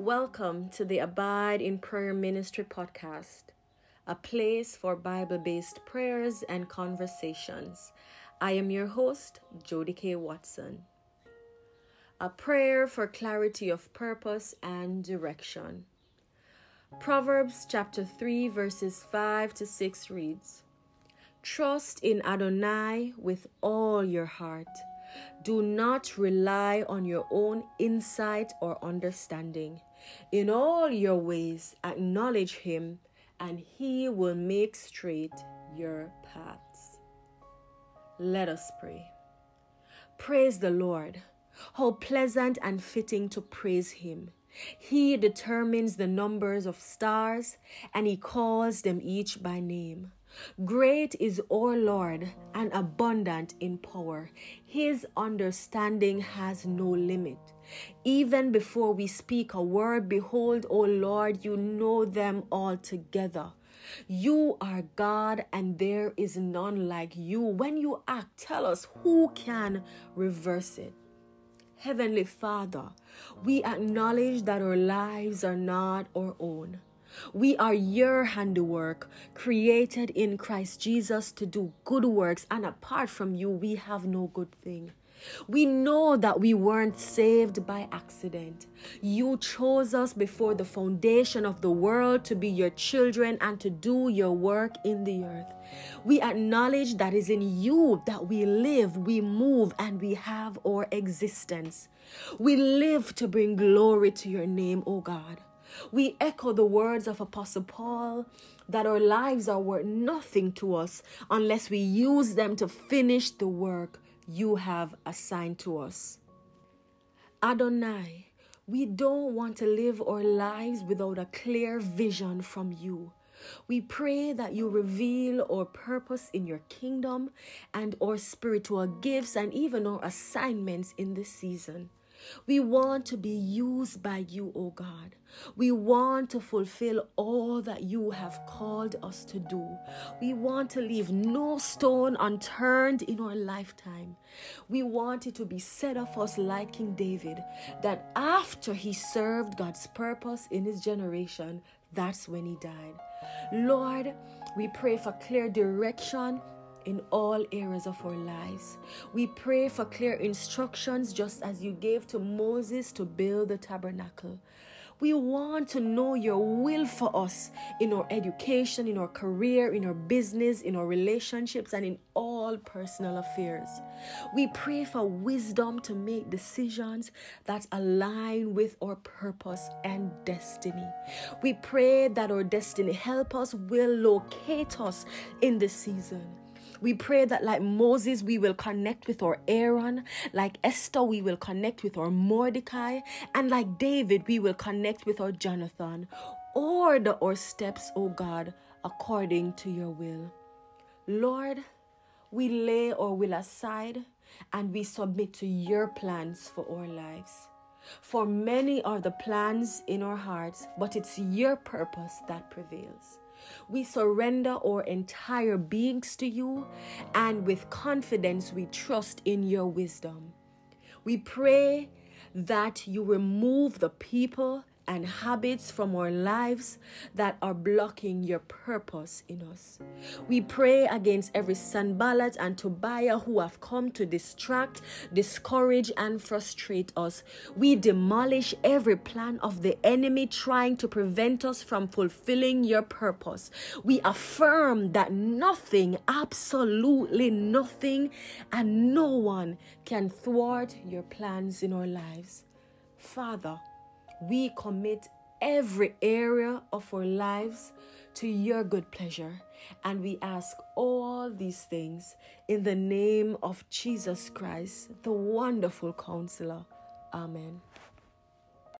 Welcome to the Abide in Prayer Ministry podcast, a place for Bible based prayers and conversations. I am your host, Jody K. Watson. A prayer for clarity of purpose and direction. Proverbs chapter 3, verses 5 to 6 reads Trust in Adonai with all your heart do not rely on your own insight or understanding. In all your ways, acknowledge Him, and He will make straight your paths. Let us pray. Praise the Lord. How pleasant and fitting to praise Him. He determines the numbers of stars, and He calls them each by name. Great is our Lord and abundant in power. His understanding has no limit. Even before we speak a word, behold, O Lord, you know them all together. You are God and there is none like you. When you act, tell us who can reverse it. Heavenly Father, we acknowledge that our lives are not our own. We are your handiwork, created in Christ Jesus to do good works, and apart from you, we have no good thing. We know that we weren't saved by accident. You chose us before the foundation of the world to be your children and to do your work in the earth. We acknowledge that is in you that we live, we move, and we have our existence. We live to bring glory to your name, O God. We echo the words of Apostle Paul that our lives are worth nothing to us unless we use them to finish the work you have assigned to us. Adonai, we don't want to live our lives without a clear vision from you. We pray that you reveal our purpose in your kingdom and our spiritual gifts and even our assignments in this season. We want to be used by you, O God. We want to fulfill all that you have called us to do. We want to leave no stone unturned in our lifetime. We want it to be said of us, like King David, that after he served God's purpose in his generation, that's when he died. Lord, we pray for clear direction in all areas of our lives. We pray for clear instructions just as you gave to Moses to build the tabernacle. We want to know your will for us in our education, in our career, in our business, in our relationships, and in all personal affairs. We pray for wisdom to make decisions that align with our purpose and destiny. We pray that our destiny help us will locate us in this season. We pray that, like Moses, we will connect with our Aaron. Like Esther, we will connect with our Mordecai. And like David, we will connect with our Jonathan. Order our steps, O God, according to your will. Lord, we lay our will aside and we submit to your plans for our lives. For many are the plans in our hearts, but it's your purpose that prevails. We surrender our entire beings to you, and with confidence, we trust in your wisdom. We pray that you remove the people and habits from our lives that are blocking your purpose in us. We pray against every Sanballat and Tobiah who have come to distract, discourage, and frustrate us. We demolish every plan of the enemy trying to prevent us from fulfilling your purpose. We affirm that nothing, absolutely nothing, and no one can thwart your plans in our lives. Father, we commit every area of our lives to your good pleasure. And we ask all these things in the name of Jesus Christ, the wonderful counselor. Amen.